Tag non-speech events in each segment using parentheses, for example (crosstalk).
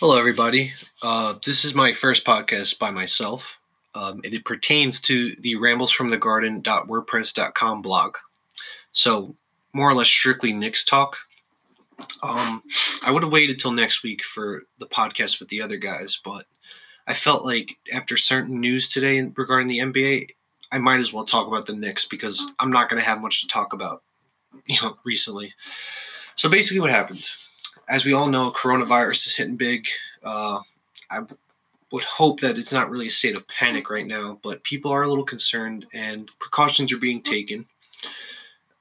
Hello, everybody. Uh, this is my first podcast by myself. Um, and it pertains to the ramblesfromthegarden.wordpress.com blog. So, more or less strictly Knicks talk. Um, I would have waited till next week for the podcast with the other guys, but I felt like after certain news today regarding the NBA, I might as well talk about the Knicks because I'm not going to have much to talk about, you know, recently. So basically, what happened? As we all know, coronavirus is hitting big. Uh, I would hope that it's not really a state of panic right now, but people are a little concerned and precautions are being taken.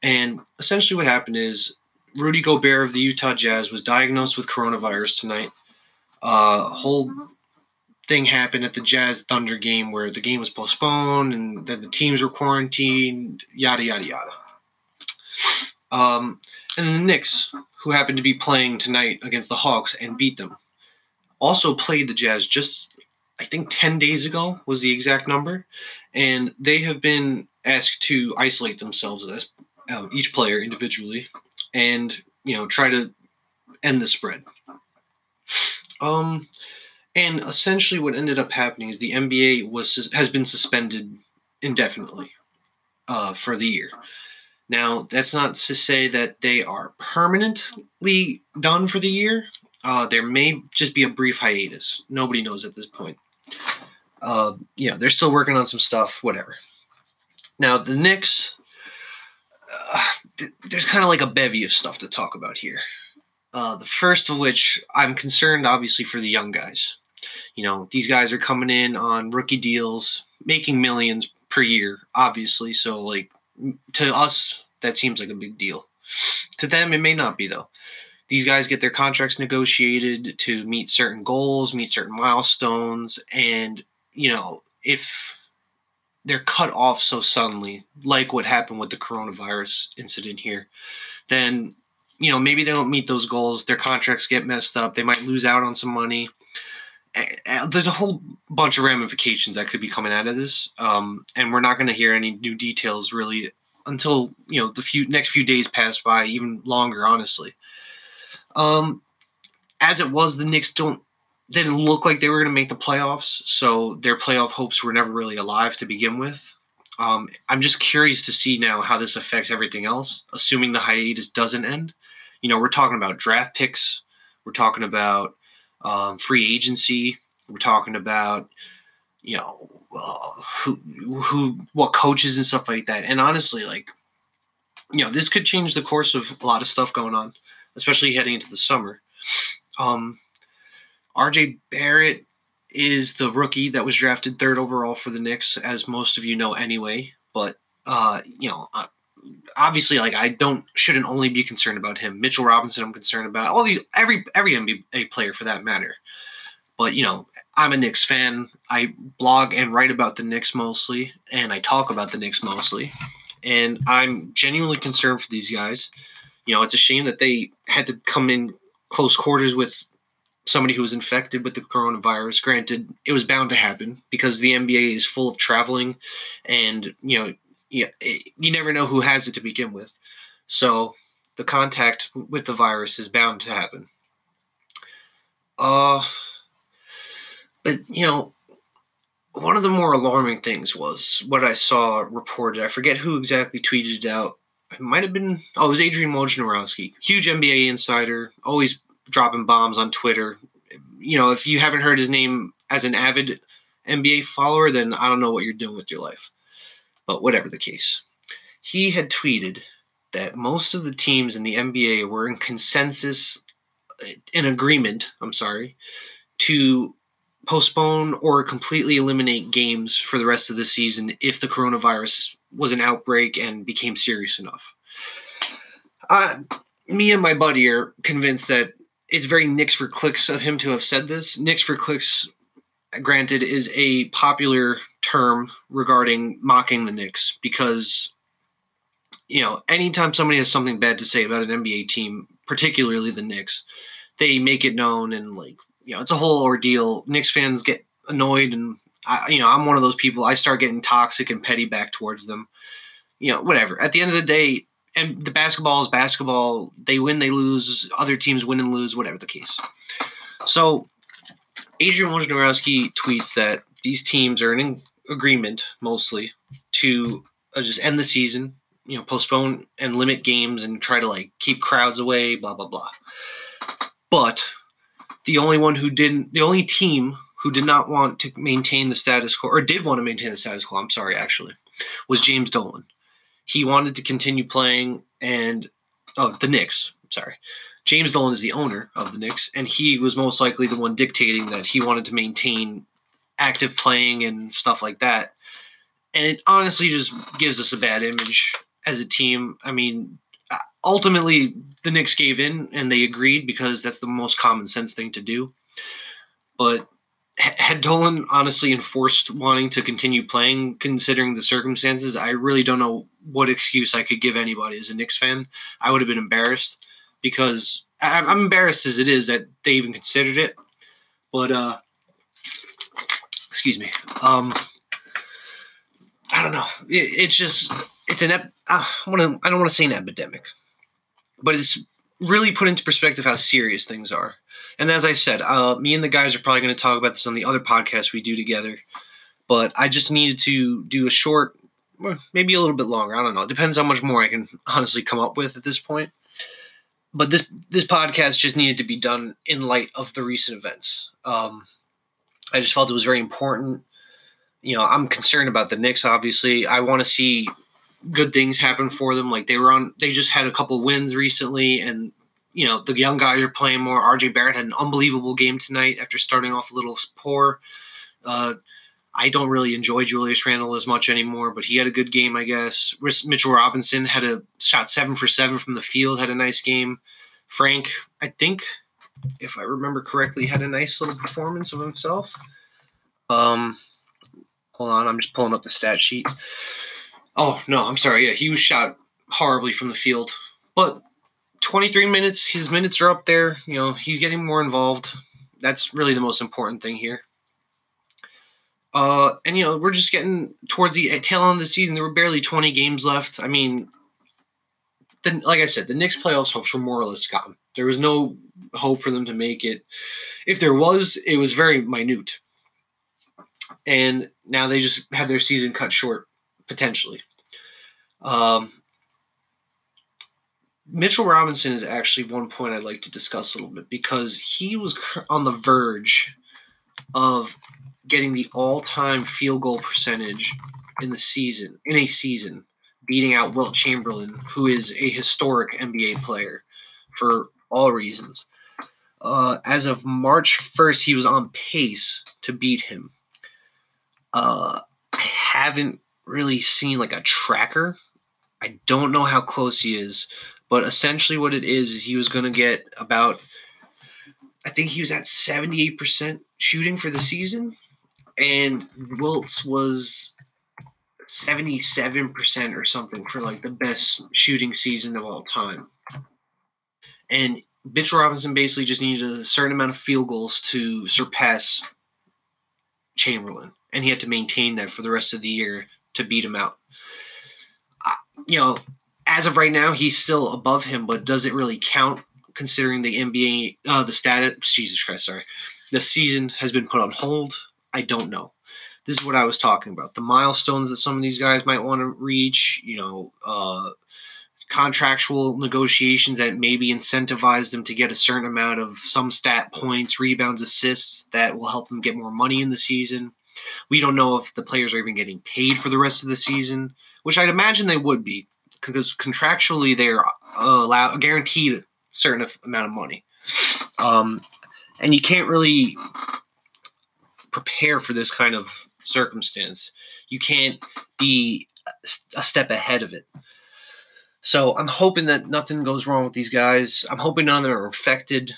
And essentially, what happened is Rudy Gobert of the Utah Jazz was diagnosed with coronavirus tonight. Uh, whole thing happened at the Jazz Thunder game where the game was postponed and then the teams were quarantined, yada, yada, yada. Um, and then the Knicks, who happened to be playing tonight against the Hawks and beat them, also played the Jazz just, I think, 10 days ago was the exact number. And they have been asked to isolate themselves as uh, each player individually and, you know, try to end the spread. Um, and essentially, what ended up happening is the NBA was has been suspended indefinitely uh, for the year. Now, that's not to say that they are permanently done for the year. Uh, there may just be a brief hiatus. Nobody knows at this point. Uh, yeah, they're still working on some stuff. Whatever. Now, the Knicks. Uh, th- there's kind of like a bevy of stuff to talk about here. Uh, the first of which I'm concerned, obviously, for the young guys. You know, these guys are coming in on rookie deals, making millions per year, obviously. So, like, to us, that seems like a big deal. To them, it may not be, though. These guys get their contracts negotiated to meet certain goals, meet certain milestones, and, you know, if they're cut off so suddenly, like what happened with the coronavirus incident here, then you know maybe they don't meet those goals. Their contracts get messed up. They might lose out on some money. There's a whole bunch of ramifications that could be coming out of this, um, and we're not going to hear any new details really until you know the few next few days pass by, even longer, honestly. Um, as it was, the Knicks don't didn't look like they were going to make the playoffs, so their playoff hopes were never really alive to begin with. Um, I'm just curious to see now how this affects everything else, assuming the hiatus doesn't end. You know, we're talking about draft picks, we're talking about um, free agency, we're talking about, you know, uh, who, who, what coaches and stuff like that. And honestly, like, you know, this could change the course of a lot of stuff going on, especially heading into the summer. Um, RJ Barrett is the rookie that was drafted third overall for the Knicks, as most of you know anyway. But uh, you know, uh, obviously, like I don't shouldn't only be concerned about him. Mitchell Robinson, I'm concerned about all these every every NBA player for that matter. But you know, I'm a Knicks fan. I blog and write about the Knicks mostly, and I talk about the Knicks mostly. And I'm genuinely concerned for these guys. You know, it's a shame that they had to come in close quarters with somebody who was infected with the coronavirus. Granted, it was bound to happen because the NBA is full of traveling, and you know, you, you never know who has it to begin with. So the contact with the virus is bound to happen. Uh, but you know, one of the more alarming things was what I saw reported. I forget who exactly tweeted it out. It might have been oh, it was Adrian Wojnarowski, huge NBA insider, always dropping bombs on Twitter. You know, if you haven't heard his name as an avid NBA follower, then I don't know what you're doing with your life. But whatever the case, he had tweeted that most of the teams in the NBA were in consensus, in agreement, I'm sorry, to postpone or completely eliminate games for the rest of the season if the coronavirus was an outbreak and became serious enough. Uh, me and my buddy are convinced that it's very Knicks for clicks of him to have said this. Knicks for clicks, granted, is a popular term regarding mocking the Knicks because, you know, anytime somebody has something bad to say about an NBA team, particularly the Knicks, they make it known and, like, you know, it's a whole ordeal. Knicks fans get annoyed and, I, you know, I'm one of those people. I start getting toxic and petty back towards them. You know, whatever. At the end of the day, and the basketball is basketball. They win, they lose. Other teams win and lose, whatever the case. So Adrian Wojnarowski tweets that these teams are in agreement mostly to uh, just end the season, you know, postpone and limit games and try to like keep crowds away, blah blah blah. But the only one who didn't, the only team who did not want to maintain the status quo, or did want to maintain the status quo, I'm sorry, actually, was James Dolan. He wanted to continue playing, and oh, the Knicks, sorry. James Dolan is the owner of the Knicks, and he was most likely the one dictating that he wanted to maintain active playing and stuff like that. And it honestly just gives us a bad image as a team. I mean, uh, ultimately, the Knicks gave in and they agreed because that's the most common sense thing to do. But had Dolan honestly enforced wanting to continue playing, considering the circumstances, I really don't know what excuse I could give anybody as a Knicks fan. I would have been embarrassed because I'm embarrassed as it is that they even considered it. But uh, excuse me. Um, I don't know. It, it's just it's an ep- uh, I want to I don't want to say an epidemic, but it's really put into perspective how serious things are. And as I said, uh, me and the guys are probably going to talk about this on the other podcast we do together. But I just needed to do a short, maybe a little bit longer. I don't know. It depends how much more I can honestly come up with at this point. But this this podcast just needed to be done in light of the recent events. Um, I just felt it was very important. You know, I'm concerned about the Knicks. Obviously, I want to see good things happen for them. Like they were on, they just had a couple wins recently, and you know the young guys are playing more. RJ Barrett had an unbelievable game tonight after starting off a little poor. Uh, I don't really enjoy Julius Randle as much anymore, but he had a good game, I guess. Mitchell Robinson had a shot seven for seven from the field, had a nice game. Frank, I think, if I remember correctly, had a nice little performance of himself. Um, hold on, I'm just pulling up the stat sheet. Oh no, I'm sorry. Yeah, he was shot horribly from the field, but 23 minutes. His minutes are up there. You know, he's getting more involved. That's really the most important thing here. Uh, and you know, we're just getting towards the tail end of the season. There were barely 20 games left. I mean, like I said, the Knicks playoffs hopes were more or less gone. There was no hope for them to make it. If there was, it was very minute. And now they just have their season cut short, potentially. Um, Mitchell Robinson is actually one point I'd like to discuss a little bit because he was on the verge of getting the all-time field goal percentage in the season in a season, beating out Wilt Chamberlain, who is a historic NBA player for all reasons. Uh, as of March 1st, he was on pace to beat him. Uh, I haven't really seen like a tracker I don't know how close he is, but essentially what it is is he was going to get about I think he was at 78% shooting for the season and Wilt's was 77% or something for like the best shooting season of all time. And Mitchell Robinson basically just needed a certain amount of field goals to surpass Chamberlain, and he had to maintain that for the rest of the year to beat him out you know, as of right now, he's still above him, but does it really count considering the NBA, uh, the status? Jesus Christ, sorry. The season has been put on hold. I don't know. This is what I was talking about. The milestones that some of these guys might want to reach, you know, uh, contractual negotiations that maybe incentivize them to get a certain amount of some stat points, rebounds, assists that will help them get more money in the season. We don't know if the players are even getting paid for the rest of the season which I'd imagine they would be because contractually they're uh, allowed guaranteed a certain amount of money. Um, and you can't really prepare for this kind of circumstance. You can't be a step ahead of it. So I'm hoping that nothing goes wrong with these guys. I'm hoping none of them are infected.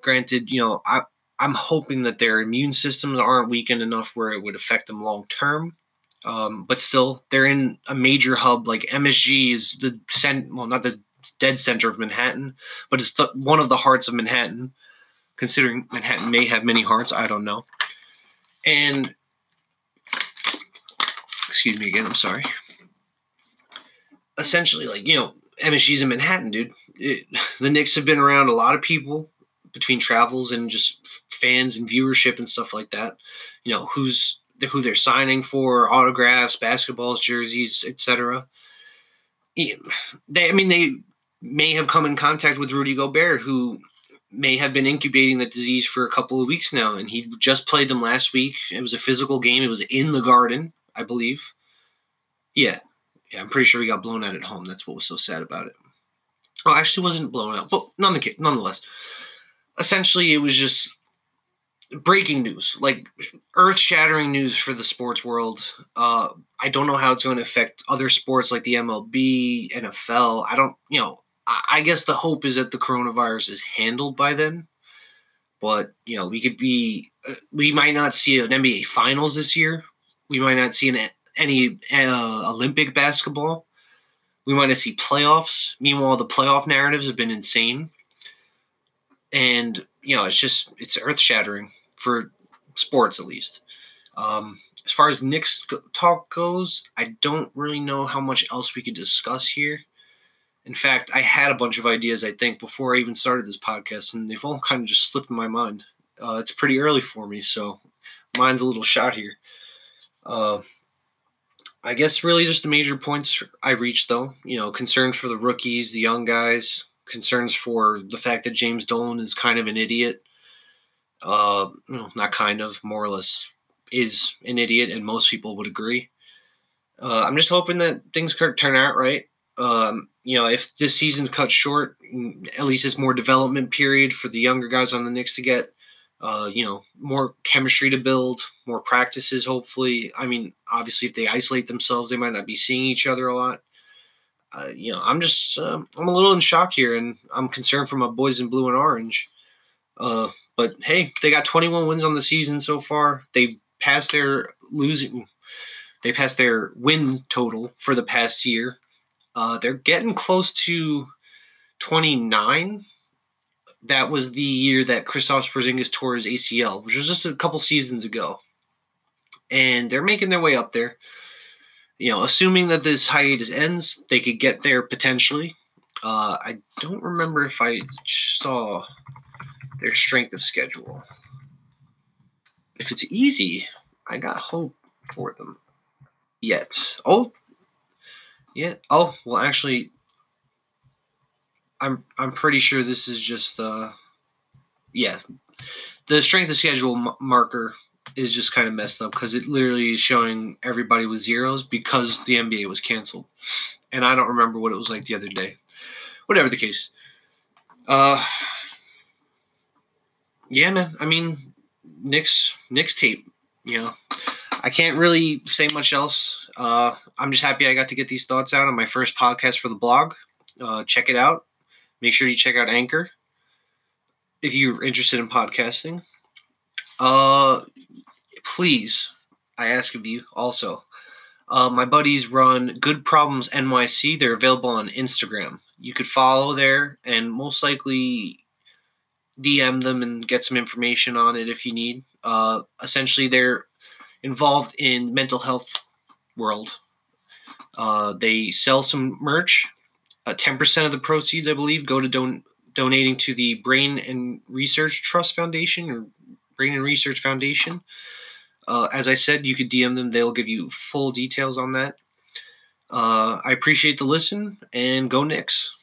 Granted, you know, I, I'm hoping that their immune systems aren't weakened enough where it would affect them long term. Um, but still, they're in a major hub. Like MSG is the cent, well, not the dead center of Manhattan, but it's the, one of the hearts of Manhattan. Considering Manhattan may have many hearts, I don't know. And excuse me again, I'm sorry. Essentially, like you know, MSG's in Manhattan, dude. It, (laughs) the Knicks have been around a lot of people between travels and just fans and viewership and stuff like that. You know, who's who they're signing for, autographs, basketballs, jerseys, etc. They, I mean, they may have come in contact with Rudy Gobert, who may have been incubating the disease for a couple of weeks now, and he just played them last week. It was a physical game. It was in the Garden, I believe. Yeah, yeah, I'm pretty sure he got blown out at home. That's what was so sad about it. Oh, actually, wasn't blown out, but nonetheless, essentially, it was just breaking news, like earth-shattering news for the sports world. Uh, I don't know how it's going to affect other sports like the MLB, NFL. I don't, you know, I, guess the hope is that the coronavirus is handled by then. But you know, we could be, uh, we might not see an NBA Finals this year. We might not see an any uh, Olympic basketball. We might not see playoffs. Meanwhile, the playoff narratives have been insane, and you know, it's just it's earth shattering for sports at least. Um, as far as Knicks talk goes, I don't really know how much else we could discuss here. In fact, I had a bunch of ideas, I think, before I even started this podcast, and they've all kind of just slipped in my mind. Uh, it's pretty early for me, so mine's a little shot here. Uh, I guess really just the major points I reached, though. You know, concerns for the rookies, the young guys, concerns for the fact that James Dolan is kind of an idiot. Uh, not kind of, more or less, is an idiot, and most people would agree. Uh, I'm just hoping that things could turn out right. Um, you know, if this season's cut short, at least it's more development period for the younger guys on the Knicks to get uh, you know, more chemistry to build, more practices, hopefully. I mean, obviously, if they isolate themselves, they might not be seeing each other a lot. Uh, you know, I'm just, uh, I'm a little in shock here, and I'm concerned for my boys in blue and orange. Uh, but hey, they got 21 wins on the season so far. They passed their losing, they passed their win total for the past year. Uh, they're getting close to 29 that was the year that Kristaps Porzingis tore his ACL, which was just a couple seasons ago. And they're making their way up there. You know, assuming that this hiatus ends, they could get there potentially. Uh, I don't remember if I saw their strength of schedule. If it's easy, I got hope for them. Yet. Oh, yeah. Oh, well, actually, I'm I'm pretty sure this is just uh yeah the strength of schedule m- marker is just kind of messed up because it literally is showing everybody with zeros because the NBA was canceled, and I don't remember what it was like the other day. Whatever the case, uh, yeah, man. I mean, Knicks Knicks tape. You know, I can't really say much else. Uh, I'm just happy I got to get these thoughts out on my first podcast for the blog. Uh, check it out. Make sure you check out Anchor if you're interested in podcasting. Uh, please, I ask of you also. Uh, my buddies run Good Problems NYC. They're available on Instagram. You could follow there and most likely DM them and get some information on it if you need. Uh, essentially, they're involved in mental health world. Uh, they sell some merch uh, 10% of the proceeds, I believe, go to don- donating to the Brain and Research Trust Foundation or Brain and Research Foundation. Uh, as I said, you could DM them, they'll give you full details on that. Uh, I appreciate the listen and go Knicks.